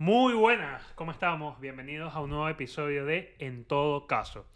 Muy buenas, ¿cómo estamos? Bienvenidos a un nuevo episodio de En todo caso.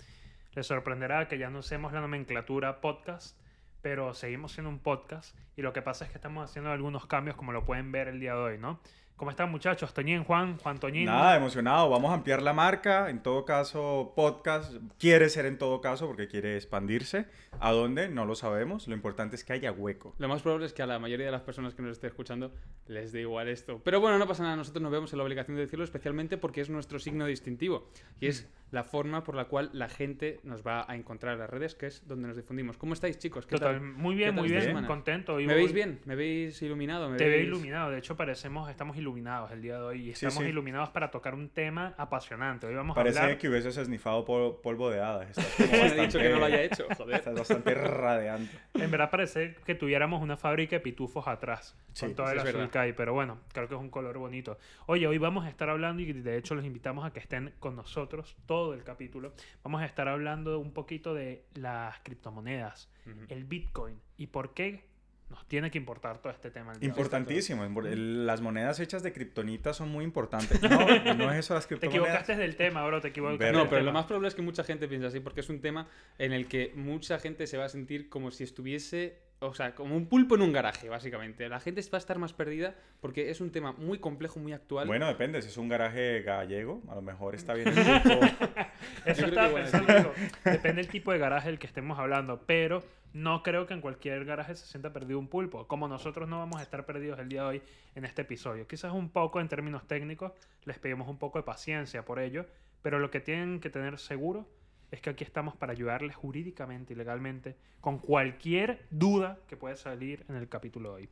Les sorprenderá que ya no usemos la nomenclatura podcast, pero seguimos siendo un podcast y lo que pasa es que estamos haciendo algunos cambios como lo pueden ver el día de hoy, ¿no? ¿Cómo están muchachos? Toñín, Juan, Juan Toñín. Nada, emocionado. Vamos a ampliar la marca. En todo caso, podcast quiere ser en todo caso porque quiere expandirse. ¿A dónde? No lo sabemos. Lo importante es que haya hueco. Lo más probable es que a la mayoría de las personas que nos esté escuchando les dé igual esto. Pero bueno, no pasa nada. Nosotros nos vemos en la obligación de decirlo especialmente porque es nuestro signo distintivo. Y es la forma por la cual la gente nos va a encontrar en las redes, que es donde nos difundimos. ¿Cómo estáis, chicos? ¿Qué Total, tal? muy bien, ¿Qué tal muy bien, semana? contento. ¿Me voy- veis bien? ¿Me veis iluminado? ¿Me Te veo veis- iluminado, de hecho parecemos, estamos iluminados el día de hoy y Sí, estamos sí. iluminados para tocar un tema apasionante. Hoy vamos a Parece hablar... que hubieses esnifado pol- polvo de hadas. Estás como bastante- dicho que no lo haya hecho, joder. Estás bastante radiante. En verdad parece que tuviéramos una fábrica de pitufos atrás, Sí, con todo sí, el es azul verdad. que hay, pero bueno, creo que es un color bonito. Oye, hoy vamos a estar hablando, y de hecho los invitamos a que estén con nosotros todo el capítulo. Vamos a estar hablando un poquito de las criptomonedas, Ujú. el Bitcoin, y por qué nos tiene que importar todo este tema. el. Importantísimo. impor- el- Las monedas hechas de kriptonita son muy importantes. No, no es eso las Te equivocaste del tema, bro, te equivocaste del No, pero tema. lo más probable es que mucha gente piense así, porque es un tema en el que mucha gente se va a sentir como si estuviese, o sea, como un pulpo en un garaje, básicamente. La gente va a estar más perdida porque es un tema muy complejo, muy actual. Bueno, depende. Si es un garaje gallego, a lo mejor está bien. el. Eso estaba pensando, depende del tipo de garaje del que estemos hablando, pero no creo que en cualquier garaje se sienta perdido un pulpo, como nosotros no vamos a estar perdidos el día de hoy en este episodio. Quizás un poco en términos técnicos, les pedimos un poco de paciencia por ello, pero lo que tienen que tener seguro es que aquí estamos para ayudarles jurídicamente y legalmente con cualquier duda que pueda salir en el capítulo de hoy.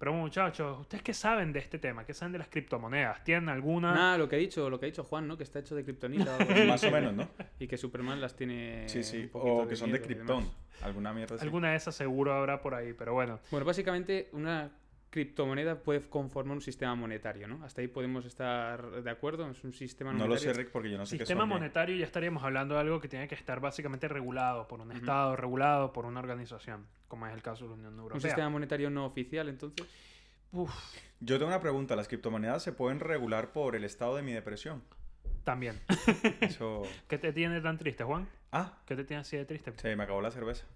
Pero muchachos, ¿ustedes qué saben de este tema? ¿Qué saben de las criptomonedas? ¿Tienen alguna? Nada, lo que ha dicho, lo que ha dicho Juan, ¿no? Que está hecho de kriptonita. Más o menos, ¿no? Y que Superman las tiene. Sí, sí. O que son de demás. Alguna mierda así. Alguna de esas seguro habrá por ahí, pero bueno. Bueno, básicamente una criptomoneda puede conformar un sistema monetario, ¿no? Hasta ahí podemos estar de acuerdo. Es un sistema No monetario. lo sé, Rick, porque yo no sé qué Sistema. ¿eh? monetario ya estaríamos hablando de algo que tiene que estar básicamente regulado por un Estado, regulado por una organización, como es el caso de la Unión Un Europea. sistema monetario no oficial, entonces. Uf, Yo tengo una pregunta. ¿Las criptomonedas se pueden regular por el estado de mi depresión? también. Eso... ¿Qué te tiene tan triste, Juan? Ah, ¿Qué te tiene así de triste? se me acabó la cerveza.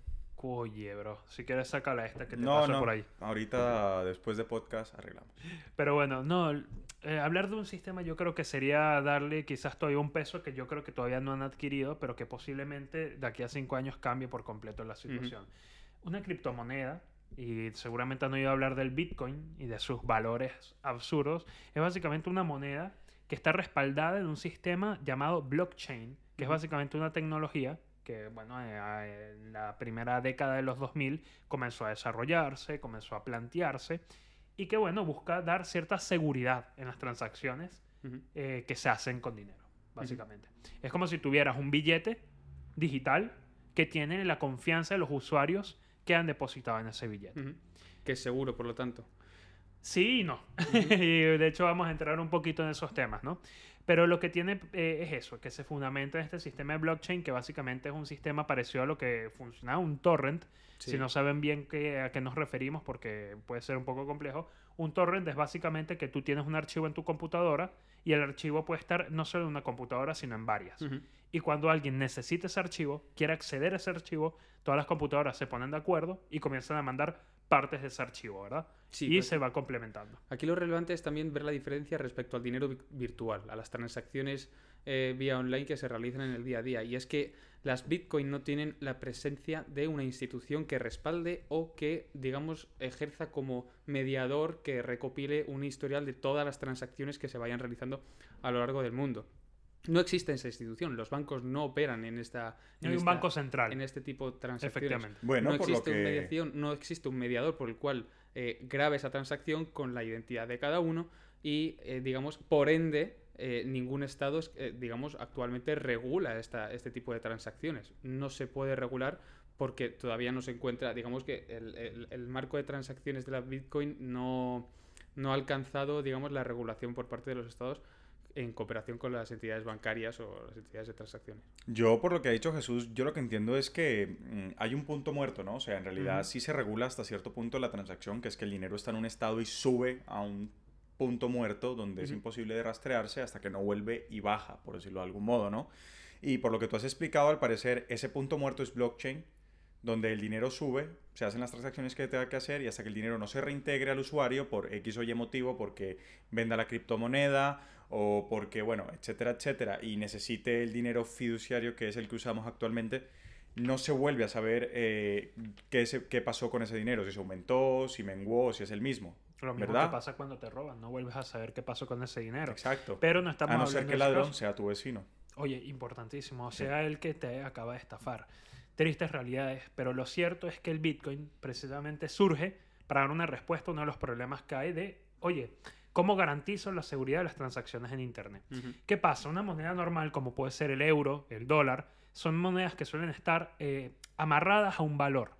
Oye, bro, si quieres sácala esta que te No, paso no. por ahí. Ahorita, después de podcast, arreglamos. Pero bueno, no, eh, hablar de un sistema yo creo que sería darle quizás todavía un peso que yo creo que todavía no han adquirido, pero que posiblemente de aquí a cinco años cambie por completo la situación. Una criptomoneda, y seguramente han oído hablar del Bitcoin y de sus valores absurdos, es básicamente una moneda que está respaldada en un sistema llamado blockchain, que es básicamente una tecnología que, bueno, eh, en la primera década de los 2000 comenzó a desarrollarse, comenzó a plantearse, y que, bueno, busca dar cierta seguridad en las transacciones eh, que se hacen con dinero, básicamente. Es como si tuvieras un billete digital que tiene la confianza de los usuarios que han depositado en ese billete. Que es seguro, por lo tanto. Sí y no. y de hecho vamos a entrar un poquito en esos temas, ¿no? Pero lo que tiene eh, es eso, que se fundamenta en este sistema de blockchain, que básicamente es un sistema parecido a lo que funcionaba un torrent. Sí. Si no saben bien qué, a qué nos referimos, porque puede ser un poco complejo, un torrent es básicamente que tú tienes un archivo en tu computadora y el archivo puede estar no solo en una computadora, sino en varias. Y cuando alguien necesita ese archivo, quiere acceder a ese archivo, todas las computadoras se ponen de acuerdo y comienzan a mandar partes de ese archivo, ¿verdad? Sí, y pues- se va complementando. Aquí lo relevante es también ver la diferencia respecto al dinero vi- virtual, a las transacciones eh, vía online que se realizan en el día a día. Y es que las Bitcoin no tienen la presencia de una institución que respalde o que, digamos, ejerza como mediador que recopile un historial de todas las transacciones que se vayan realizando a lo largo del mundo. No existe esa institución, los bancos no operan en esta... No en hay un esta- banco central, en este tipo de transacciones. efectivamente. Bueno, no por lo existe un que... mediación, no existe un mediador por el cual eh, grabe esa transacción con la identidad de cada uno y, eh, digamos, por ende, eh, ningún estado, eh, digamos, actualmente regula esta, este tipo de transacciones. No se puede regular porque todavía no se encuentra, digamos que el, el- el marco de transacciones de la Bitcoin no, no ha alcanzado, digamos, la regulación por parte de los estados en cooperación con las entidades bancarias o las entidades de transacciones. Yo, por lo que ha dicho Jesús, yo lo que entiendo es que mm, hay un punto muerto, ¿no? O sea, en realidad Ujú. sí se regula hasta cierto punto la transacción, que es que el dinero está en un estado y sube a un punto muerto donde es Ujú. imposible de rastrearse hasta que no vuelve y baja, por decirlo de algún modo, ¿no? Y por lo que tú has explicado, al parecer, ese punto muerto es blockchain, donde el dinero sube, se hacen las transacciones que tenga que hacer y hasta que el dinero no se reintegre al usuario por X o Y motivo, porque venda la criptomoneda o porque, bueno, etcétera, etcétera, y necesite el dinero fiduciario, que es el que usamos actualmente, no se vuelve a saber eh, qué, se- qué pasó con ese dinero, si se aumentó, si menguó, si es el mismo. Lo mismo ¿Verdad? que pasa cuando te roban, no vuelves a saber qué pasó con ese dinero. Exacto. Pero no estamos a no ser que el ladrón caso. sea tu vecino. Oye, importantísimo, o sea, el que te acaba de estafar. Tristes realidades, pero lo cierto es que el Bitcoin precisamente surge para dar una respuesta a uno de los problemas que hay de, oye, ¿cómo garantizo la seguridad de las transacciones en Internet? Ujú. ¿Qué pasa? Una moneda normal, como puede ser el euro, el dólar, son monedas que suelen estar eh, amarradas a un valor.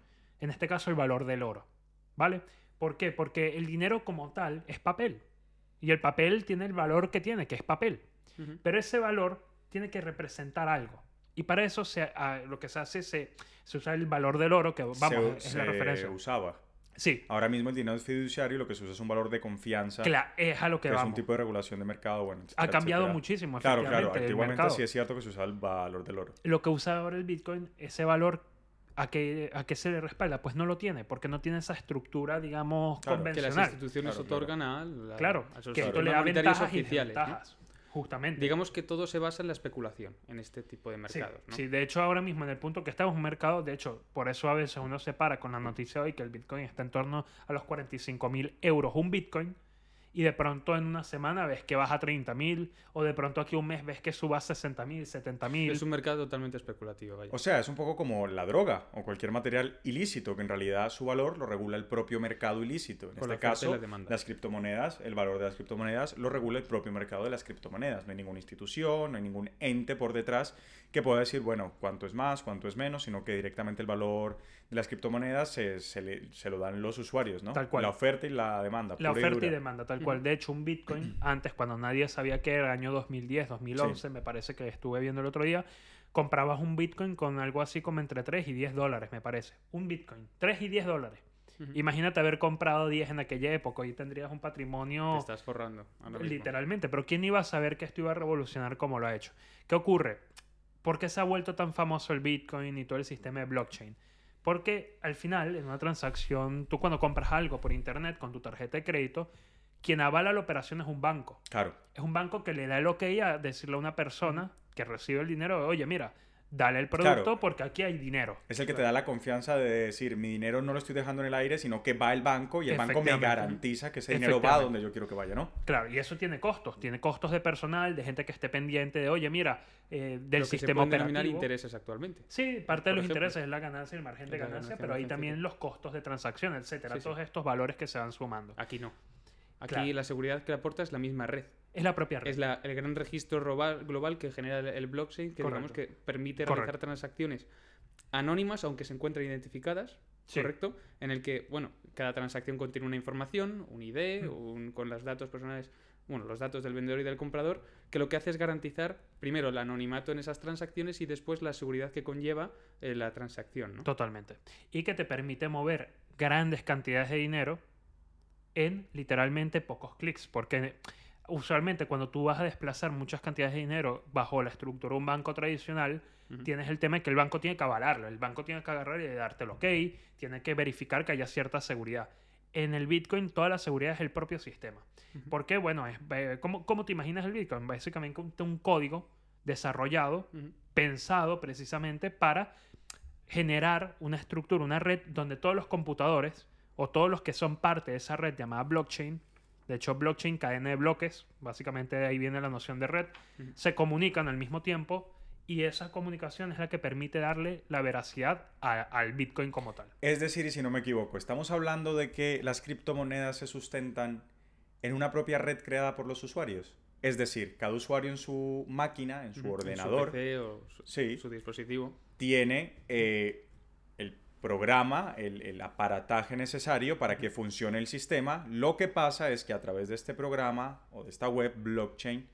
En este caso, el valor del oro. ¿Vale? ¿Por qué? Porque el dinero como tal es papel. Y el papel tiene el valor que tiene, que es papel. Ujú. Pero ese valor tiene que representar algo. Y para eso se, ah, lo que se hace se, se usa el valor del oro, que vamos, se, es la se referencia. usaba. Sí, Ahora mismo el dinero es fiduciario y lo que se usa es un valor de confianza, cla- es a lo que que es vamos. un tipo de regulación de mercado. Bueno, ha etcétera, cambiado etcétera. muchísimo. Claro, claro. Antiguamente sí es cierto que se usaba el valor del oro. lo que usa ahora el Bitcoin, ese valor, ¿a qué, ¿a qué se le respalda? Pues no lo tiene, porque no tiene esa estructura, digamos, Claro. Que las Que las convencional. instituciones Claro, claro. otorgan a, la- Claro, a que esto le da ventajas y oficiales. ¿no? Justamente. Digamos que todo se basa en la especulación en este tipo de Sí, mercados. ¿no? sí, de hecho ahora mismo en el punto que estamos en un mercado, de hecho, por eso a veces uno se para con la noticia hoy que el Bitcoin está en torno a los 45 mil euros un Bitcoin y de pronto en una semana ves que baja a 30 mil o de pronto aquí un mes ves que suba a 60 mil, 70 mil. Es un mercado totalmente especulativo. Vaya. O sea, es un poco como la droga o cualquier material ilícito, que en realidad su valor lo regula el propio mercado ilícito. En Con este caso, la demanda. las criptomonedas, el valor de las criptomonedas lo regula el propio mercado de las criptomonedas. No hay ninguna institución, no hay ningún ente por detrás que pueda decir, bueno, cuánto es más, cuánto es menos, sino que directamente el valor de las criptomonedas se, se le- se lo dan los usuarios, ¿no? Tal cual. La oferta y la demanda. La oferta y dura. demanda, tal cual. De hecho, un Bitcoin, antes, cuando nadie sabía que era año 2010, 2011, me parece que estuve viendo el otro día, comprabas un Bitcoin con algo así como entre 3 y 10 dólares, me parece. Un Bitcoin, 3 y 10 dólares. Imagínate haber comprado 10 en aquella época y tendrías un Te patrimonio estás forrando. literalmente. Pero ¿quién iba a saber que esto iba a revolucionar como lo ha hecho? ¿Qué ocurre? ¿Por qué se ha vuelto tan famoso el Bitcoin y todo el sistema de blockchain? Porque al final, en una transacción, tú cuando compras algo por internet con tu tarjeta de crédito, quien avala la operación es un banco. Claro. Es un banco que le da el ok a decirle a una persona que recibe el dinero, oye, mira, dale el producto Claro. porque aquí hay dinero. Es el que te da la confianza de decir, mi dinero no lo estoy dejando en el aire, sino que va el banco y el banco me garantiza que ese dinero va donde yo quiero que vaya, ¿no? Claro, y eso tiene costos. Tiene costos de personal, de gente que esté pendiente de, oye, mira, eh, del Lo que se sistema denominar operativo. intereses actualmente. Sí, parte de los ejemplo. intereses es la ganancia, el margen de ganancia, ganancia, pero hay margen, también los costos de transacción, etcétera. Sí, sí. Todos estos valores que se van sumando. Aquí no. Aquí Claro. la seguridad que aporta es la misma red. Es la propia red. Es la- el gran registro global, que genera el, el blockchain, que digamos que permite Correcto. realizar transacciones anónimas, aunque se encuentren identificadas, Sí. ¿correcto? En el que, bueno, cada transacción contiene una información, un ID, Mm. un- con los datos personales, bueno, los datos del vendedor y del comprador, que lo que hace es garantizar, primero, el anonimato en esas transacciones y después la seguridad que conlleva eh, la transacción, ¿no? Totalmente. Y que te permite mover grandes cantidades de dinero en literalmente pocos clics. Porque usualmente cuando tú vas a desplazar muchas cantidades de dinero bajo la estructura de un banco tradicional, tienes el tema de que el banco tiene que avalarlo. El banco tiene que agarrar y darte el ok, tiene que verificar que haya cierta seguridad. En el Bitcoin toda la seguridad es el propio sistema. Ujú. Porque, bueno, es, eh, ¿cómo, cómo te imaginas el Bitcoin? Básicamente un, un código desarrollado pensado precisamente para generar una estructura, una red donde todos los computadores o todos los que son parte de esa red llamada blockchain, de hecho blockchain, cadena de bloques, básicamente de ahí viene la noción de red, se comunican al mismo tiempo y esa comunicación es la que permite darle la veracidad a- al Bitcoin como tal. Es decir, y si no me equivoco, estamos hablando de que las criptomonedas se sustentan en una propia red creada por los usuarios. Es decir, cada usuario en su máquina, en su. En ordenador, PC o su, Sí. su dispositivo. tiene eh, el programa, el, el aparataje necesario para que funcione el sistema. Lo que pasa es que a través de este programa o de esta web blockchain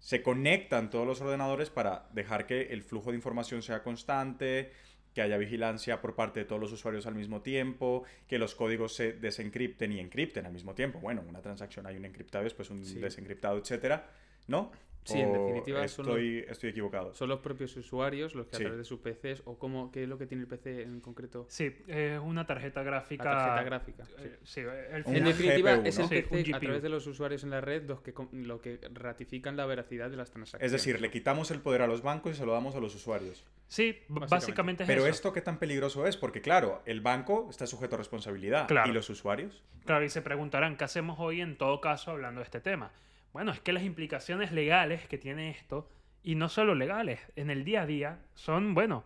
se conectan todos los ordenadores para dejar que el flujo de información sea constante, que haya vigilancia por parte de todos los usuarios al mismo tiempo, que los códigos se desencripten y encripten al mismo tiempo. Bueno, una transacción hay un encriptado, después un Sí. desencriptado, etcétera, ¿no? Sí, en ¿O definitiva, son estoy, estoy equivocado. Son los propios usuarios los que Sí. a través de sus PCs o cómo, qué es lo que tiene el PC en concreto. Sí, es una tarjeta gráfica. La tarjeta gráfica. sí. eh, sí, el En definitiva, GPU, es el Sí, PC a través de los usuarios en la red los que, lo que ratifican la veracidad de las transacciones. Es decir, le quitamos el poder a los bancos y se lo damos a los usuarios. Sí, Básicamente. básicamente es Pero eso. esto qué tan peligroso es, porque claro, el banco está sujeto a responsabilidad. Claro. ¿Y los usuarios? Claro, y se preguntarán, ¿qué hacemos hoy en todo caso hablando de este tema? Bueno, es que las implicaciones legales que tiene esto, y no solo legales, en el día a día, son, bueno,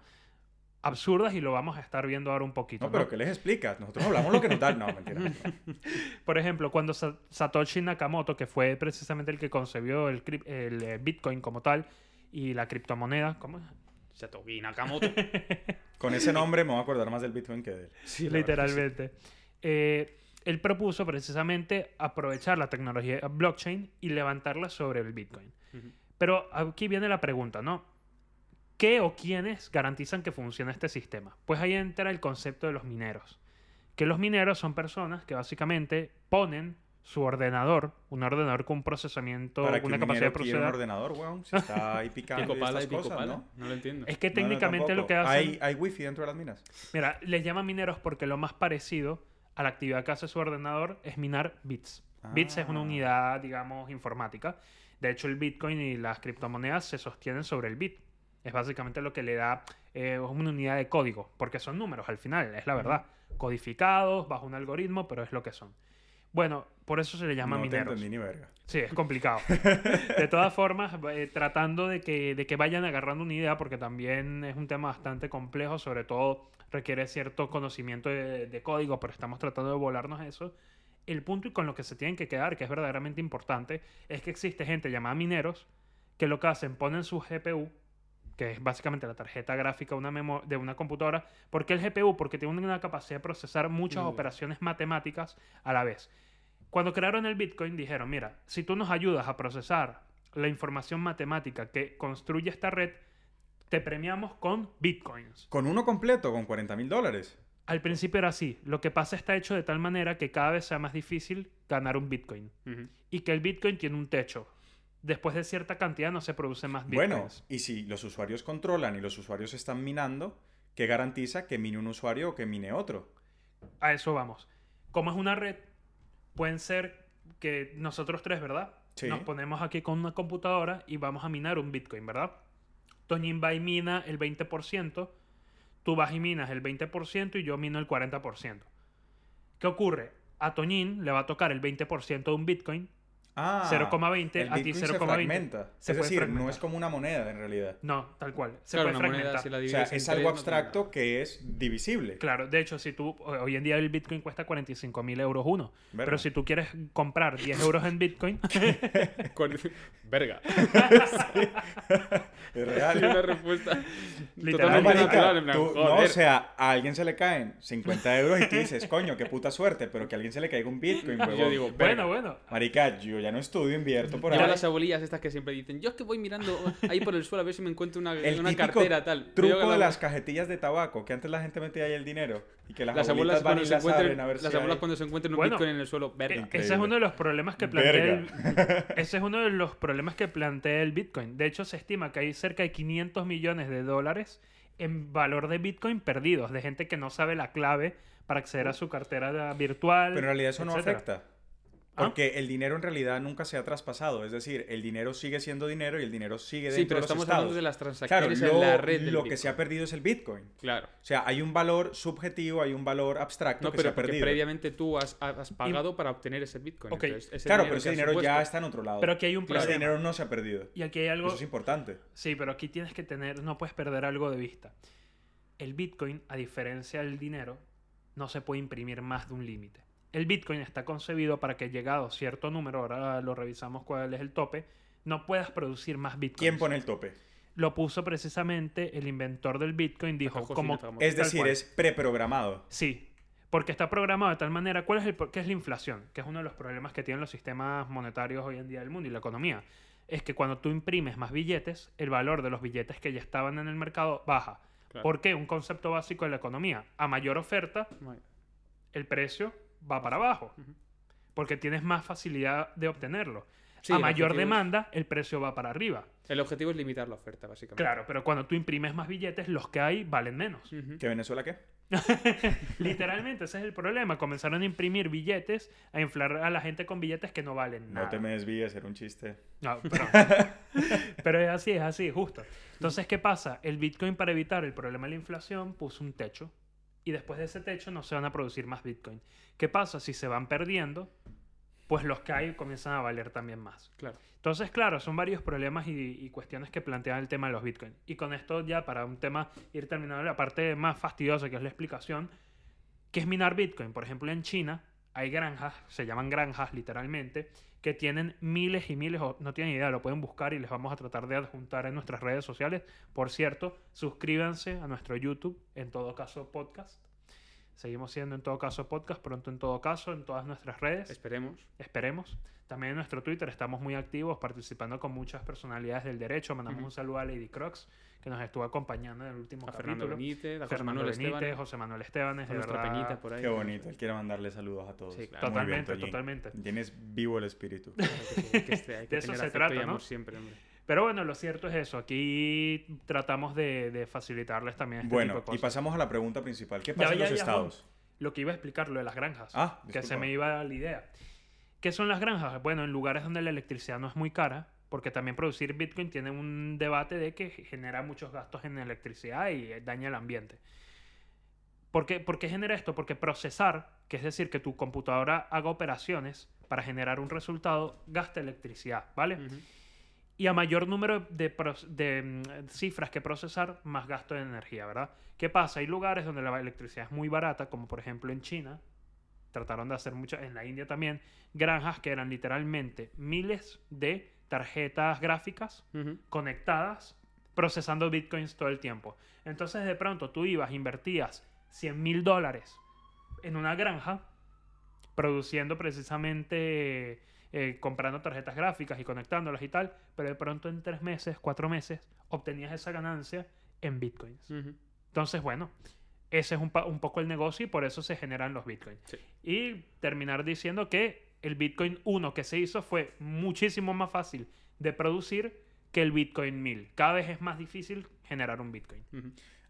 absurdas y lo vamos a estar viendo ahora un poquito. No, ¿no? pero ¿qué les explicas? Nosotros hablamos lo que nos da. No, mentira. Por ejemplo, cuando Sa- Satoshi Nakamoto, que fue precisamente el que concebió el, crip- el, eh, Bitcoin como tal y la criptomoneda, ¿cómo es? Satoshi Nakamoto. Con ese nombre me voy a acordar más del Bitcoin que de él. Sí. literalmente. Eh, él propuso precisamente aprovechar la tecnología blockchain y levantarla sobre el Bitcoin. Pero aquí viene la pregunta, ¿no? ¿Qué o quiénes garantizan que funcione este sistema? Pues ahí entra el concepto de los mineros. Que los mineros son personas que básicamente ponen su ordenador, un ordenador con un procesamiento, Para que una un capacidad de minero quiera un procesar. ordenador, weón, si está ahí picando y pala y estas pico cosas, pala. ¿no? No lo entiendo. Es que No, no, técnicamente lo que hacen... Hay, hay wifi dentro de las minas. Mira, les llama mineros porque lo más parecido a la actividad que hace su ordenador es minar bits. Bits es una Ah. unidad, digamos, informática. De hecho, el Bitcoin y las criptomonedas se sostienen sobre el bit. Es básicamente lo que le da eh, una unidad de código, porque son números al final, es la verdad. Codificados, bajo un algoritmo, pero es lo que son. Bueno, por eso se le llama no te mineros. entendí ni verga. Sí, es complicado. De todas formas, eh, tratando de que, de que vayan agarrando una idea, porque también es un tema bastante complejo, sobre todo requiere cierto conocimiento de, de código, pero estamos tratando de volarnos eso. El punto y con lo que se tienen que quedar, que es verdaderamente importante, es que existe gente llamada mineros que lo que hacen, ponen su GPU, que es básicamente la tarjeta gráfica de una, de una computadora. ¿Por qué el GPU? Porque tiene una capacidad de procesar muchas Mm. operaciones matemáticas a la vez. Cuando crearon el Bitcoin dijeron, mira, si tú nos ayudas a procesar la información matemática que construye esta red, te premiamos con Bitcoins. Con uno completo, con 40 mil dólares. Al principio era así. Lo que pasa está hecho de tal manera que cada vez sea más difícil ganar un Bitcoin. Y que el Bitcoin tiene un techo. Después de cierta cantidad no se producen más Bitcoins. Bueno, y si los usuarios controlan y los usuarios están minando, ¿qué garantiza que mine un usuario o que mine otro? A eso vamos. Como es una red, pueden ser que nosotros tres, ¿verdad? Sí. Nos ponemos aquí con una computadora y vamos a minar un Bitcoin, ¿verdad? Toñín va y mina el 20%, tú vas y minas el 20% y yo mino el 40%. ¿Qué ocurre? A Toñín le va a tocar el 20% de un Bitcoin, Ah, 0,20, el a ti Bitcoin se 0,20. fragmenta. Se es puede decir, no fragmentar. es como una moneda en realidad. No, tal cual. Se Claro, puede una moneda, fragmentar. si la O sea, es tres, algo no abstracto que es divisible. Claro, de hecho, si tú, hoy en día el Bitcoin cuesta 45 mil euros uno, Verga. pero si tú quieres comprar 10 euros en Bitcoin, Con- Verga. Es real. una respuesta Literal. No, totalmente marica, natural. en plan, tú- no, o sea, a alguien se le caen 50 euros y tú dices, coño, qué puta suerte, pero que a alguien se le caiga un Bitcoin, Yo huevón. digo, bueno, bueno. Marica, yo ya no estudio, invierto por Mira ahí. las abuelillas estas que siempre dicen, yo es que voy mirando ahí por el suelo a ver si me encuentro una, El una cartera tal. Truco de la- las cajetillas de tabaco, que antes la gente metía ahí el dinero y que las, las abuelas van cuando y se las abren encuentren, a ver si las abuelas hay- cuando se encuentren un Bueno, Bitcoin en el suelo, E- verga. Ese Increíble. es uno de los problemas que plantea el, ese es uno de los problemas que plantea el Bitcoin. De hecho, se estima que hay cerca de 500 millones de dólares en valor de Bitcoin perdidos, de gente que no sabe la clave para acceder a su cartera virtual. Pero en realidad eso no etcétera. ¿Ah? Porque el dinero en realidad nunca se ha traspasado. Es decir, el dinero sigue siendo dinero y el dinero sigue dentro Sí, pero de los estamos estados. hablando de las Claro, transacciones lo, en la red del lo que Bitcoin. se ha perdido es el Bitcoin. Claro. O sea, hay un valor subjetivo, hay un valor abstracto No, que se pero ha porque perdido. previamente tú has, has pagado para obtener ese Bitcoin. Ok, Entonces, ese Claro, pero ese que dinero ya supuesto- está en otro lado. Pero aquí hay un ese problema. dinero no se ha perdido. Y aquí hay algo. Eso es importante. Sí, pero aquí tienes que tener, no puedes perder algo de vista. El Bitcoin, a diferencia del dinero, no se puede imprimir más de un límite. El Bitcoin está concebido para que llegado cierto número, ahora lo revisamos cuál es el tope, no puedas producir más Bitcoins. ¿Quién pone el tope? Lo puso precisamente el inventor del Bitcoin, dijo como... Es decir, cual. es preprogramado. Sí, porque está programado de tal manera. ¿Cuál es el, qué es la inflación? Que es uno de los problemas que tienen los sistemas monetarios hoy en día del mundo y la economía. Es que cuando tú imprimes más billetes, el valor de los billetes que ya estaban en el mercado baja. Claro. ¿Por qué? Un concepto básico de la economía. A mayor oferta, el precio va para abajo. Porque tienes más facilidad de obtenerlo. Sí, a mayor es- demanda, el precio va para arriba. El objetivo es limitar la oferta, básicamente. Claro, pero cuando tú imprimes más billetes, los que hay valen menos. ¿Que Venezuela qué? Literalmente, ese es el problema. Comenzaron a imprimir billetes, a inflar a la gente con billetes que no valen nada. No te me desvíes, era un chiste. No, pero, pero es así, es así, justo. Entonces, ¿qué pasa? El Bitcoin para evitar el problema de la inflación puso un techo. Y después de ese techo no se van a producir más Bitcoin. ¿Qué pasa? Si se van perdiendo, pues los que hay comienzan a valer también más. Claro. Entonces, claro, son varios problemas y, y cuestiones que plantean el tema de los Bitcoin. Y con esto ya para un tema, ir terminando la parte más fastidiosa, que es la explicación, ¿qué es minar Bitcoin? Por ejemplo, en China hay granjas, se llaman granjas literalmente, que tienen miles y miles, no tienen idea, lo pueden buscar y les vamos a tratar de adjuntar en nuestras redes sociales. Por cierto, suscríbanse a nuestro YouTube, en todo caso podcast. Seguimos siendo en todo caso podcast, pronto en todo caso, en todas nuestras redes. Esperemos. Esperemos. También en nuestro Twitter estamos muy activos, participando con muchas personalidades del derecho. Mandamos Ujú. un saludo a Lady Crocs, que nos estuvo acompañando en el último A Fernando capítulo. Benítez, a José Fernando Manuel Benítez, Esteban. José Manuel Estebanes, a de nuestra verdad. peñita por ahí. Qué bonito. Él quiere mandarle saludos a todos. Sí, claro. Muy bien, Totalmente, totalmente. Tienes vivo el espíritu. Claro que sí, que este- hay que De eso se trata, ¿no? siempre, hombre. Pero bueno, lo cierto es eso. Aquí tratamos de, de facilitarles también este tipo bueno, y pasamos a la pregunta principal. ¿Qué Ya, pasa en los ya, estados? Lo que iba a explicar, lo de las granjas. Ah, que se me iba la idea. ¿Qué son las granjas? Bueno, en lugares donde la electricidad no es muy cara, porque también producir Bitcoin tiene un debate de que genera muchos gastos en electricidad y daña el ambiente. ¿Por qué, por qué genera esto? Porque procesar, que es decir, que tu computadora haga operaciones para generar un resultado, gasta electricidad, ¿vale? Ujú. Y a mayor número de, mm, cifras que procesar, más gasto de energía, ¿verdad? ¿Qué pasa? Hay lugares donde la electricidad es muy barata, como por ejemplo en China, trataron de hacer mucho, en la India también, granjas que eran literalmente miles de tarjetas gráficas conectadas procesando bitcoins todo el tiempo. Entonces de pronto tú ibas, invertías 100 mil dólares en una granja produciendo precisamente, eh, comprando tarjetas gráficas y conectándolas y tal, pero de pronto en tres meses, cuatro meses, obtenías esa ganancia en bitcoins. Entonces, bueno, ese es un, poco el negocio y por eso se generan los bitcoins. Sí. Y terminar diciendo que el bitcoin 1 que se hizo fue muchísimo más fácil de producir que el bitcoin 1000. Cada vez es más difícil generar un bitcoin.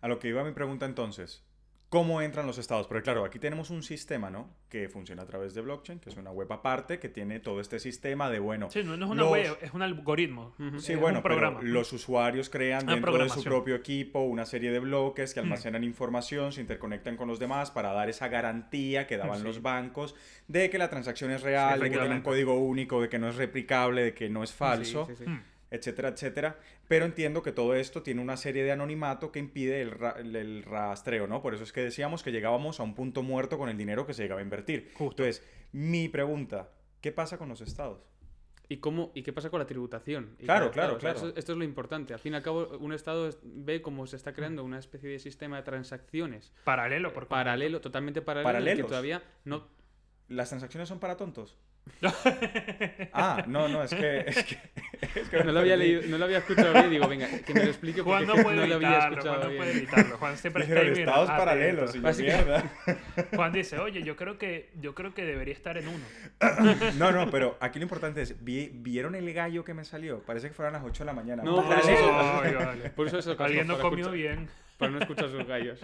A lo que iba mi pregunta entonces, ¿cómo entran los estados? Porque claro, aquí tenemos un sistema, ¿no? Que funciona a través de blockchain, que es una web aparte, que tiene todo este sistema de, bueno, Sí, no, no es una Los- web, es un algoritmo. Sí, es bueno, un programa. pero los usuarios crean Una dentro de su propio equipo una serie de bloques que Mm. almacenan información, se interconectan con los demás para dar esa garantía que daban Sí. los bancos de que la transacción es real, de que tiene un código único, de que no es replicable, de que no es falso, Sí, sí, sí. Mm. Etcétera, etcétera. Pero entiendo que todo esto tiene una serie de anonimato que impide el, ra- el- rastreo, ¿no? Por eso es que decíamos que llegábamos a un punto muerto con el dinero que se llegaba a invertir. Justo. Entonces, mi pregunta, ¿qué pasa con los estados? ¿Y, cómo, ¿Y qué pasa con la tributación? Y Claro, claro, estado, o sea, claro. Esto, esto es lo importante. Al fin y al cabo, un Estado es- ve cómo se está creando una especie de sistema de transacciones Paralelo, por paralelo, totalmente paralelo, el que Paralelos. todavía no... ¿Las transacciones son para tontos? Ah, no, no, es que... Es que, es que No lo había leído, no lo había escuchado bien. Digo, venga, que me lo explique Juan no puede no lo había evitarlo, escuchado Juan no bien. puede evitarlo. Juan siempre está ahí, mira, estados atento. paralelos y yo, mierda. Juan dice, oye, yo creo que yo creo que debería estar en uno. No, no, pero aquí lo importante es, ¿vi- ¿vieron el gallo que me salió? Parece que fueron las 8 de la mañana. No, por eso- Ay, vale. Por eso es el Alguien no comió escuchar- bien. Para no escuchar sus gallos.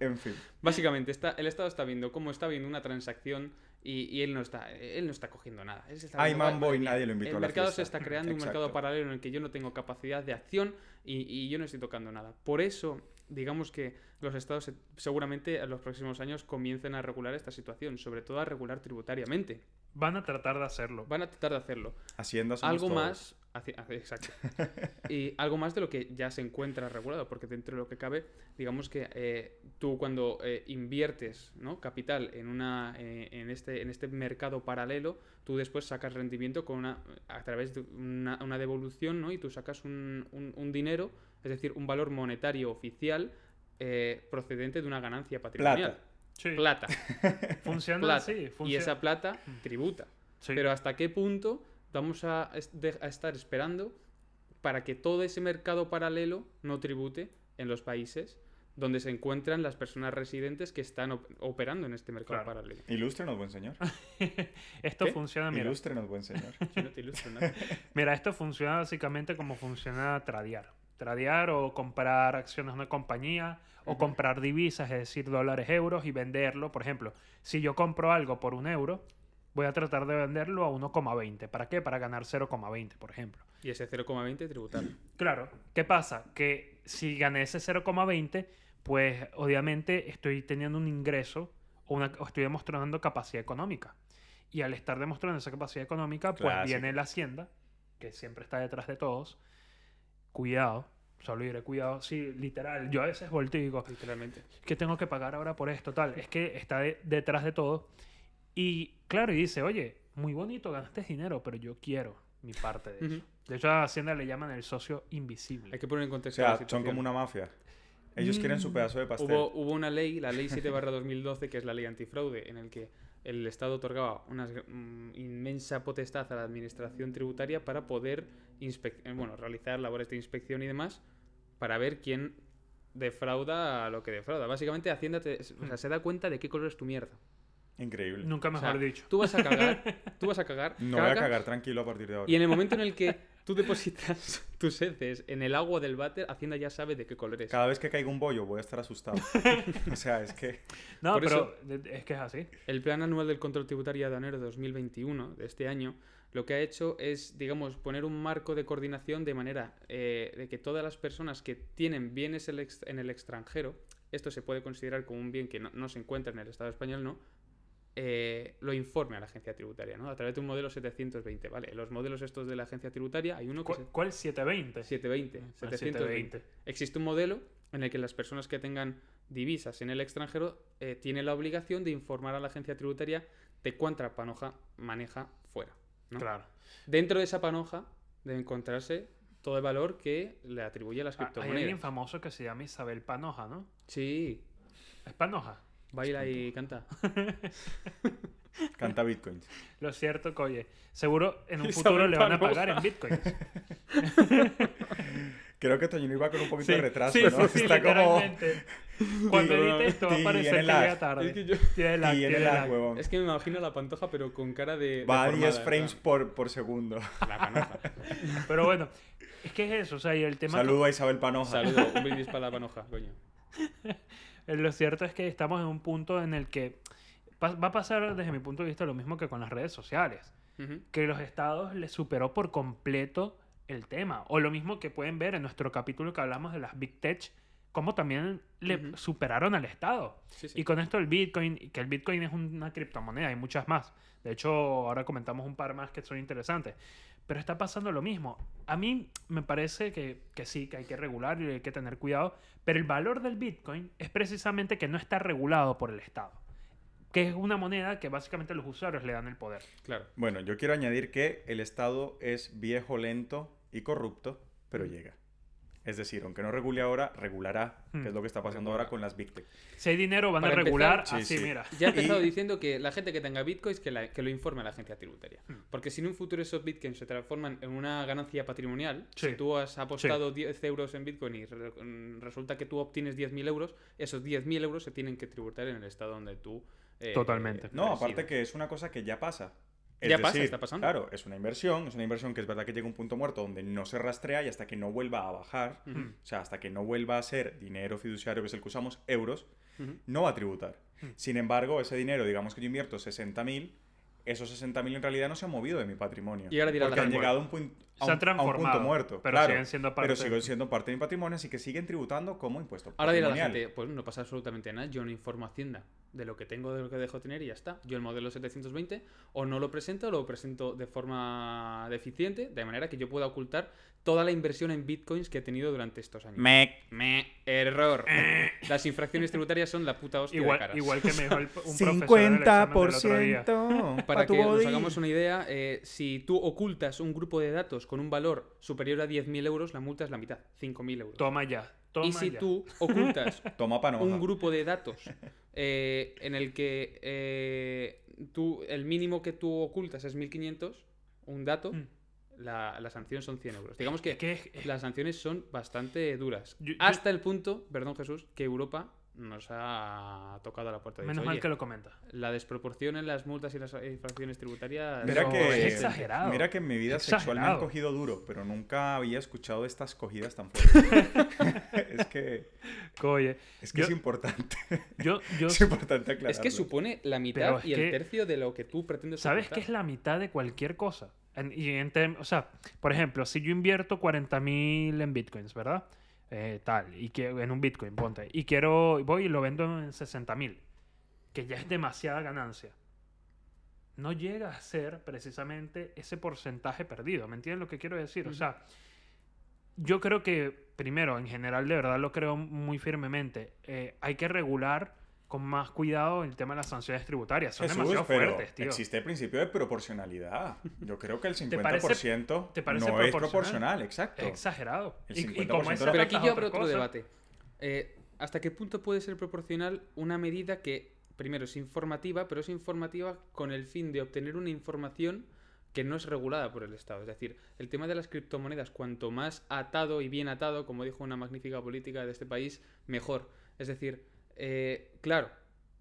En fin. Básicamente, está, el Estado está viendo cómo está viendo una transacción y, y él no está él no está cogiendo nada. Él se está Hay viendo, mambo "Madre y mía, nadie lo invitó El a la mercado fiesta". se está creando un mercado paralelo en el que yo no tengo capacidad de acción y, y yo no estoy tocando nada. Por eso, digamos que los Estados se- seguramente en los próximos años comiencen a regular esta situación, sobre todo a regular tributariamente. Van a tratar de hacerlo. Van a tratar de hacerlo. Hacienda somos algo todos. más exacto y algo más de lo que ya se encuentra regulado porque dentro de lo que cabe digamos que eh, tú cuando eh, inviertes ¿no? capital en una eh, en este en este mercado paralelo tú después sacas rendimiento con una a través de una, una devolución ¿no? y tú sacas un, un- un dinero es decir un valor monetario oficial eh, procedente de una ganancia patrimonial Plata. Sí. plata, Funciona plata. así. y esa plata tributa Sí. pero hasta qué punto vamos a, estar esperando para que todo ese mercado paralelo no tribute en los países donde se encuentran las personas residentes que están op- operando en este mercado Claro. paralelo. Ilústrenos, buen señor. Esto ¿Qué? funciona, mira. Ilústrenos, buen señor. Yo no te ilustro nada. Mira, esto funciona básicamente como funciona tradear. Tradear o comprar acciones de una compañía o comprar divisas, es decir, dólares, euros y venderlo. Por ejemplo, si yo compro algo por un euro, voy a tratar de venderlo a 1,20. ¿Para qué? Para ganar 0,20, por ejemplo. Y ese 0,20 tributarlo. Claro, ¿qué pasa? Que si gané ese 0,20, pues obviamente estoy teniendo un ingreso o, una- o estoy demostrando capacidad económica. Y al estar demostrando esa capacidad económica, pues Clásico. viene la hacienda, que siempre está detrás de todos. Cuidado, solo diré cuidado. Sí, literal. Yo a veces volteo y digo, Literalmente. que tengo que pagar ahora por esto, tal. Es que está de- detrás de todo. Y claro, y dice, oye, muy bonito, ganaste dinero, pero yo quiero mi parte de eso. De hecho, a Hacienda le llaman el socio invisible. Hay que poner en O contexto la sea, son como una mafia. Ellos quieren su Mm. pedazo de pastel. Hubo, hubo una ley, la ley 7 2012, que es la ley antifraude, en el que el Estado otorgaba una mm, inmensa potestad a la administración tributaria para poder inspec- eh, bueno, realizar labores de inspección y demás para ver quién defrauda a lo que defrauda. Básicamente Hacienda te- o sea, se da cuenta de qué color es tu mierda. Increíble. Nunca O sea, mejor dicho. Tú vas a cagar, tú vas a cagar, No voy a cagar tranquilo a partir de ahora. y en el momento en el que tú depositas tus heces en el agua del váter, Hacienda ya sabe de qué color es. Cada vez que caiga un bollo voy a estar asustado. o sea, es que... No, por pero es que es así. El Plan Anual del Control Tributario de enero de 2021, de este año, lo que ha hecho es, digamos, poner un marco de coordinación de manera eh, de que todas las personas que tienen bienes en el extranjero, esto se puede considerar como un bien que no, no se encuentra en el Estado español, ¿no? Eh, lo informe a la agencia tributaria, ¿no? A través de un modelo 720, ¿vale? Los modelos estos de la agencia tributaria, hay uno que ¿Cuál, es cuál 720? 720, Ah, 720. Existe un modelo en el que las personas que tengan divisas en el extranjero eh, tienen la obligación de informar a la agencia tributaria de cuánta panoja maneja fuera. ¿no? Claro. Dentro de esa panoja debe encontrarse todo el valor que le atribuye a las Ah, Hay alguien criptomonedas. famoso que se llama Isabel Panoja, ¿no? Sí, Es Panoja. Baila y canta. Canta bitcoins. Lo cierto que, oye, seguro en un futuro le van a pagar en bitcoins. Creo que Toñino iba con un poquito de retraso, sí, ¿no? sí, Está como... Cuando edite esto va a parecer que llega tarde. Es que yo- Tiene lag, tiene lag. huevón. Es que me imagino a la pantoja, pero con cara de. Va a deformada, 10 frames por, por segundo. La panoja. Pero bueno, es que es eso. O sea, y el tema... Saludo a Isabel Panoja. Saludo, un brindis para la panoja, coño. Lo cierto es que estamos en un punto en el que va a pasar desde mi punto de vista lo mismo que con las redes sociales. Que los estados les superó por completo el tema. O lo mismo que pueden ver en nuestro capítulo que hablamos de las Big Tech, cómo también le superaron al estado. Sí, sí. Y con esto el Bitcoin, que el Bitcoin es una criptomoneda, hay muchas más. De hecho, ahora comentamos un par más que son interesantes. Pero está pasando lo mismo. A mí me parece que, que sí, que hay que regular y hay que tener cuidado. Pero el valor del Bitcoin es precisamente que no está regulado por el Estado. Que es una moneda que básicamente los usuarios le dan el poder. Claro. Bueno, yo quiero añadir que el Estado es viejo, lento y corrupto, pero llega. Es decir, aunque no regule ahora, regulará, Hmm. que es lo que está pasando ahora con las Big Tech. Si hay dinero, van Para a regular empezar- Sí, así, sí. mira. Ya he empezado Y- diciendo que la gente que tenga bitcoins que, la- que lo informe a la agencia tributaria. Hmm. Porque si en un futuro esos bitcoins se transforman en una ganancia patrimonial, Sí. si tú has apostado 10 euros en bitcoin y re- resulta que tú obtienes 10.000 euros, esos 10.000 euros se tienen que tributar en el estado donde tú. eh, Totalmente. No, resides. aparte que es una cosa que ya pasa. Es Ya pasa, decir, está pasando. Claro, es una inversión, es una inversión que es verdad que llega a un punto muerto donde no se rastrea y hasta que no vuelva a bajar, o sea, hasta que no vuelva a ser dinero fiduciario, que es el que usamos, euros, no va a tributar. Sin embargo, ese dinero, digamos que yo invierto 60.000, esos 60.000 en realidad no se han movido de mi patrimonio. Y ahora dirá porque la han llegado a un, pun- a Se han un- a un punto muerto. pero claro, siguen siendo parte Pero siguen siendo parte de mi patrimonio, así que siguen tributando como impuesto Ahora dirá la gente, pues no pasa absolutamente nada, yo no informo a Hacienda de lo que tengo, de lo que dejo tener y ya está. Yo el modelo 720 o no lo presento o lo presento de forma deficiente, de manera que yo pueda ocultar toda la inversión en bitcoins que he tenido durante estos años. Mec. Me, error. Las infracciones tributarias son la puta hostia de Igual, caras. igual que me dijo el- un profesor en el examen del otro día. 50% Para que nos hagamos una idea, eh, si tú ocultas un grupo de datos con un valor superior a 10.000 euros, la multa es la mitad, 5.000 euros. Toma ya. Toma y si ya. tú ocultas Toma un grupo de datos eh, en el que eh, tú, el mínimo que tú ocultas es 1500, un dato, Mm. la, la sanción son 100 euros. Digamos que, las sanciones son bastante duras. Yo- yo- hasta el punto, perdón Jesús, que Europa nos ha tocado a la puerta. Dicho, menos mal "Oye, que lo comenta. La desproporción en las multas y las infracciones tributarias. Mira que, es exagerado. Mira que en mi vida sexual me han Exagerado. cogido duro, pero nunca había escuchado estas cogidas tan fuertes. es que, Oye, es, que Yo- es importante. yo, yo, es importante aclararlo. Es que supone la mitad y el que- tercio de lo que tú pretendes ¿sabes soportar. qué es la mitad de cualquier cosa? En- y en tem- o sea, por ejemplo, si yo invierto 40 mil en bitcoins, ¿verdad? Eh, tal, y que en un bitcoin, ponte, y quiero, voy y lo vendo en 60 mil, que ya es demasiada ganancia. No llega a ser precisamente ese porcentaje perdido, ¿me entiendes lo que quiero decir? O sea, yo creo que, primero, en general, de verdad lo creo muy firmemente, eh, hay que regular con más cuidado el tema de las sanciones tributarias. Son Jesús, demasiado pero fuertes, tío. existe el principio de proporcionalidad. Yo creo que el 50% parece- te parece no es proporcional? proporcional, exacto. Es exagerado. El Y- y, 50% como esa no. Pero aquí yo abro otro debate. Eh, ¿Hasta qué punto puede ser proporcional una medida que, primero, es informativa, pero es informativa con el fin de obtener una información que no es regulada por el Estado? Es decir, el tema de las criptomonedas, cuanto más atado y bien atado, como dijo una magnífica política de este país, mejor. Es decir, eh, claro,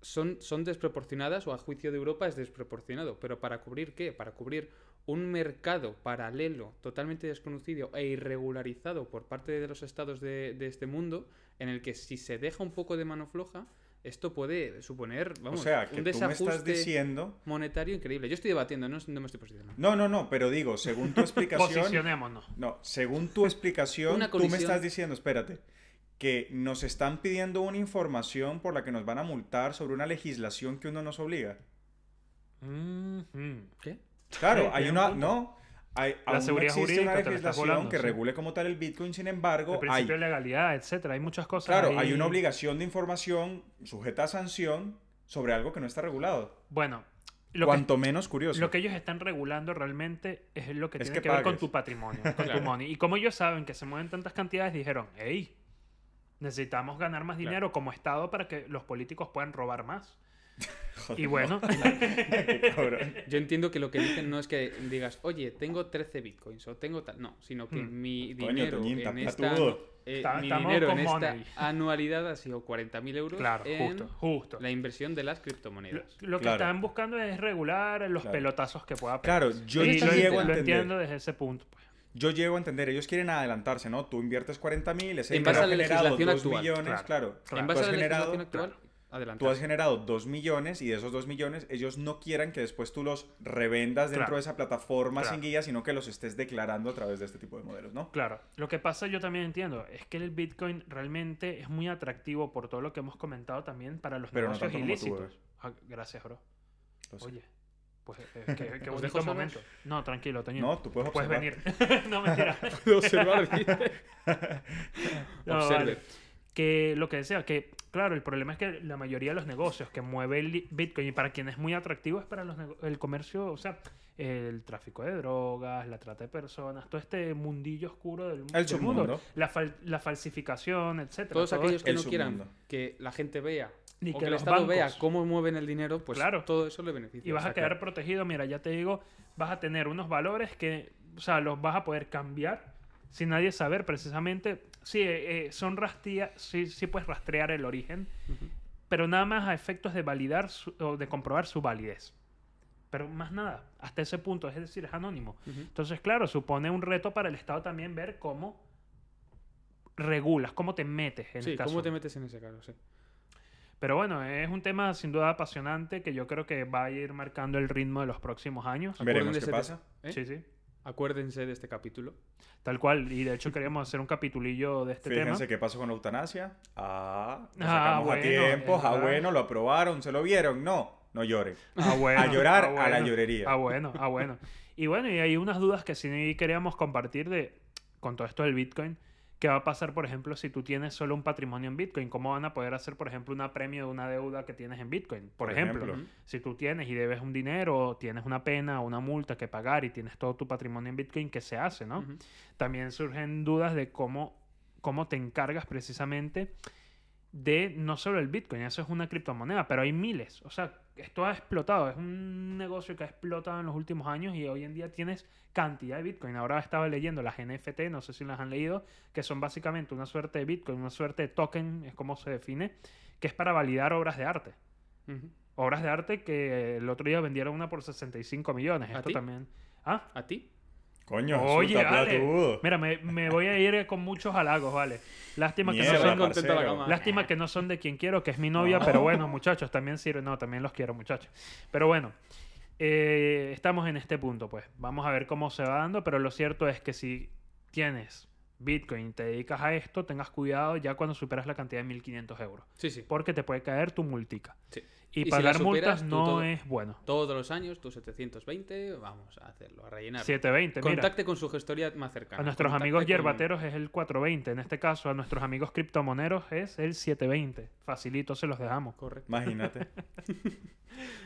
son, son desproporcionadas o a juicio de Europa es desproporcionado, pero ¿para cubrir qué? Para cubrir un mercado paralelo, totalmente desconocido e irregularizado por parte de los estados de, de este mundo, en el que si se deja un poco de mano floja, esto puede suponer, o vamos, sea, que un tú me desajuste estás diciendo... monetario increíble. Yo estoy debatiendo, no, no me estoy posicionando. No, no, no, pero digo, según tu explicación... Posicionémonos. No, según tu explicación, Una tú me estás diciendo, espérate, que nos están pidiendo una información por la que nos van a multar sobre una legislación que uno nos obliga. Mhm. ¿Qué? Claro, hay una, no, hay, aún no seguridad existe jurídica una la legislación volando, que sí. regule como tal el Bitcoin, sin El embargo, hay, principio de legalidad, etcétera. Hay muchas cosas. claro, ahí. hay una obligación de información sujeta a sanción sobre algo que no está regulado. Bueno, lo que, Cuanto menos curioso. lo que ellos están regulando realmente es lo que Es tiene que que, ver con tu patrimonio, con tu Claro. money. Y como ellos saben que se mueven tantas cantidades, dijeron, hey, necesitamos ganar más Claro. dinero como Estado para que los políticos puedan robar más. Joder, Y bueno. Yo entiendo que lo que dicen no es que digas, oye, tengo 13 bitcoins o tengo tal. No, sino que Hmm. mi Coño, dinero Toñín, en esta, eh, mi estamos dinero en esta money. anualidad ha sido 40.000 euros claro, en justo, justo. la inversión de las Lo, criptomonedas. lo que Claro. están buscando es regular los Claro. pelotazos que pueda pegar. Claro, yo sí lo, llego a lo entender. entiendo desde ese punto. pues. Yo llego a entender, ellos quieren adelantarse, ¿no? Tú inviertes 40 mil, ese En dinero base ha a la generado legislación 2 actual, millones, claro. claro. Claro. en Tú base has a la generado, legislación actual, adelante. tú has generado 2 millones y de esos 2 millones ellos no quieran que después tú los revendas dentro Claro. de esa plataforma Claro. sin guía, sino que los estés declarando a través de este tipo de modelos, ¿no? Claro, lo que pasa yo también entiendo es que el Bitcoin realmente es muy atractivo por todo lo que hemos comentado también para los Pero no negocios como tú, ilícitos. Ah, gracias, bro. Lo sé. Oye, pues eh, qué, qué ¿Os bonito momento. No, tranquilo, Toño. No, tú puedes Puedes observar. venir. no, mentira. Puedo observar. No, Observe. vale. Que lo que decía, que claro, el problema es que la mayoría de los negocios que mueve el Bitcoin y para quien es muy atractivo es para los el comercio, o sea, el tráfico de drogas, la trata de personas, todo este mundillo oscuro del, El del mundo, la, fal- la falsificación, etcétera. Todos todo aquellos que no quieran que la gente vea O que que, el Estado vea cómo mueven el dinero, pues Claro. todo eso le beneficia. Y vas a quedar claro. protegido, mira, ya te digo, vas a tener unos valores que, o sea, los vas a poder cambiar sin nadie saber precisamente. Sí, eh, eh, son rastrear, sí, sí puedes rastrear el origen, pero nada más a efectos de validar su- o de comprobar su validez. Pero más nada, hasta ese punto, es decir, es anónimo. Entonces, claro, supone un reto para el Estado también ver cómo regulas, cómo te metes en Sí, esta ¿cómo te metes en ese caso? Sí. Pero bueno, es un tema sin duda apasionante que yo creo que va a ir marcando el ritmo de los próximos años. Veremos Acuérdense qué de- pasa. ¿eh? Sí, sí. Acuérdense de este capítulo. Tal cual. Y de hecho queríamos hacer un capitulillo de este Fíjense tema. qué pasó con la eutanasia. Ah, lo Ah, sacamos bueno, a tiempo. Ah, bueno, lo aprobaron, se lo vieron. No, no lloren. Ah, bueno, A llorar, ah, a la bueno, llorería. Ah, bueno, ah, bueno. Y bueno, y hay unas dudas que sí queríamos compartir de con todo esto del Bitcoin. ¿Qué va a pasar, por ejemplo, si tú tienes solo un patrimonio en Bitcoin? ¿Cómo van a poder hacer, por ejemplo, una premio de una deuda que tienes en Bitcoin? Por, Por ejemplo, ejemplo. si tú tienes y debes un dinero, tienes una pena o una multa que pagar y tienes todo tu patrimonio en Bitcoin, ¿qué se hace, no? También surgen dudas de cómo, cómo te encargas precisamente de no solo el Bitcoin, eso es una criptomoneda, pero hay miles. O sea, esto ha explotado, es un negocio que ha explotado en los últimos años y hoy en día tienes cantidad de Bitcoin. Ahora estaba leyendo las NFT, no sé si las han leído, que son básicamente una suerte de Bitcoin, una suerte de token, es como se define, que es para validar obras de arte. Obras de arte que el otro día vendieron una por 65 millones. ¿A Esto ti? también. ¿Ah? ¿A ti? Coño, Oye, Jesús, vale. platudo. Mira, me, me voy a ir con muchos halagos, vale. Lástima que no son la. Lástima que no son de quien quiero, que es mi novia, No. pero bueno, muchachos, también sirve. No, también los quiero, muchachos. Pero bueno, eh, estamos en este punto, pues. Vamos a ver cómo se va dando, pero lo cierto es que si tienes Bitcoin y te dedicas a esto, tengas cuidado ya cuando superas la cantidad de 1500 euros. Sí, sí. Porque te puede caer tu multica. sí. Y, pagar multas no todo- es bueno. Todos los años, tus 720, vamos a hacerlo, a rellenar. 720, mira. Contacte con su gestoría más cercana. A nuestros Contacte amigos con- yerbateros es el 420. En este caso, a nuestros amigos criptomoneros es el 720. Facilito se los dejamos. Correcto. Imagínate.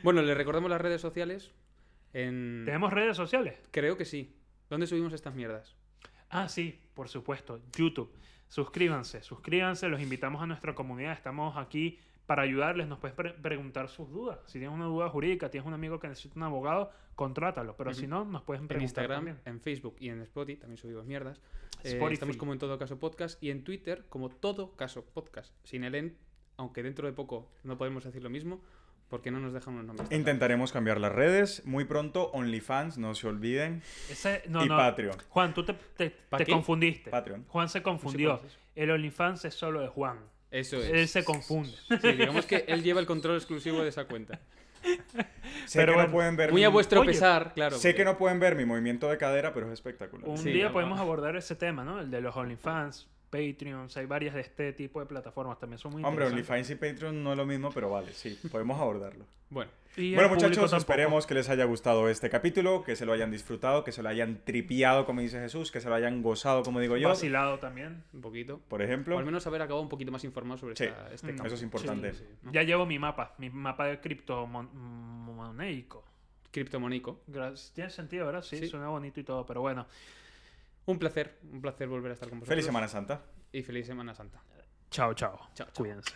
Bueno, le recordamos las redes sociales. En... ¿Tenemos redes sociales? Creo que sí. ¿Dónde subimos estas mierdas? Ah, sí, por supuesto. YouTube. Suscríbanse, suscríbanse. Los invitamos a nuestra comunidad. Estamos aquí para ayudarles. Nos puedes pre- preguntar sus dudas. Si tienes una duda jurídica, tienes un amigo que necesita un abogado, contrátalo. Pero si no, nos pueden En preguntar Instagram, también. en Facebook y en Spotify también subimos mierdas. Eh, Spotify. estamos como en todo caso podcast y en Twitter como todo caso podcast. Sin el en, aunque dentro de poco no podemos decir lo mismo porque no nos dejan unos nombres. Intentaremos cambiar las redes. Muy pronto, OnlyFans, no se olviden. Ese, no, y no. Patreon. Juan, tú te, te- confundiste. Patreon. Juan se confundió. El OnlyFans es solo de Juan. Eso es. Él se confunde. Sí, digamos que él lleva el control exclusivo de esa cuenta. Sé Pero que bueno, no pueden ver Muy a mi- vuestro Oye, pesar, claro. Sé porque- que no pueden ver mi movimiento de cadera, pero es espectacular. Un Sí, día no, podemos no. abordar ese tema, ¿no? El de los OnlyFans, Patreons. Hay varias de este tipo de plataformas. También son muy Hombre. OnlyFans y Patreon no es lo mismo, pero vale, sí, podemos abordarlo. Bueno, Y Bueno, muchachos, tampoco. esperemos que les haya gustado este capítulo, que se lo hayan disfrutado, que se lo hayan tripiado, como dice Jesús, que se lo hayan gozado, como digo yo, Vacilado también. un poquito. por O ejemplo. al menos haber acabado un poquito más informado sobre Sí, esta- este mm, campo. Eso es importante. Sí, sí, ¿no? Ya llevo mi mapa, mi mapa de criptomoneico. Criptomonico. Gracias. Tiene sentido, ¿verdad? Sí, Sí. suena bonito y todo, pero bueno. Un placer, un placer volver a estar con vosotros. Feliz Semana Santa. Y feliz Semana Santa. Chao, chao. chao, chao. Cuídense.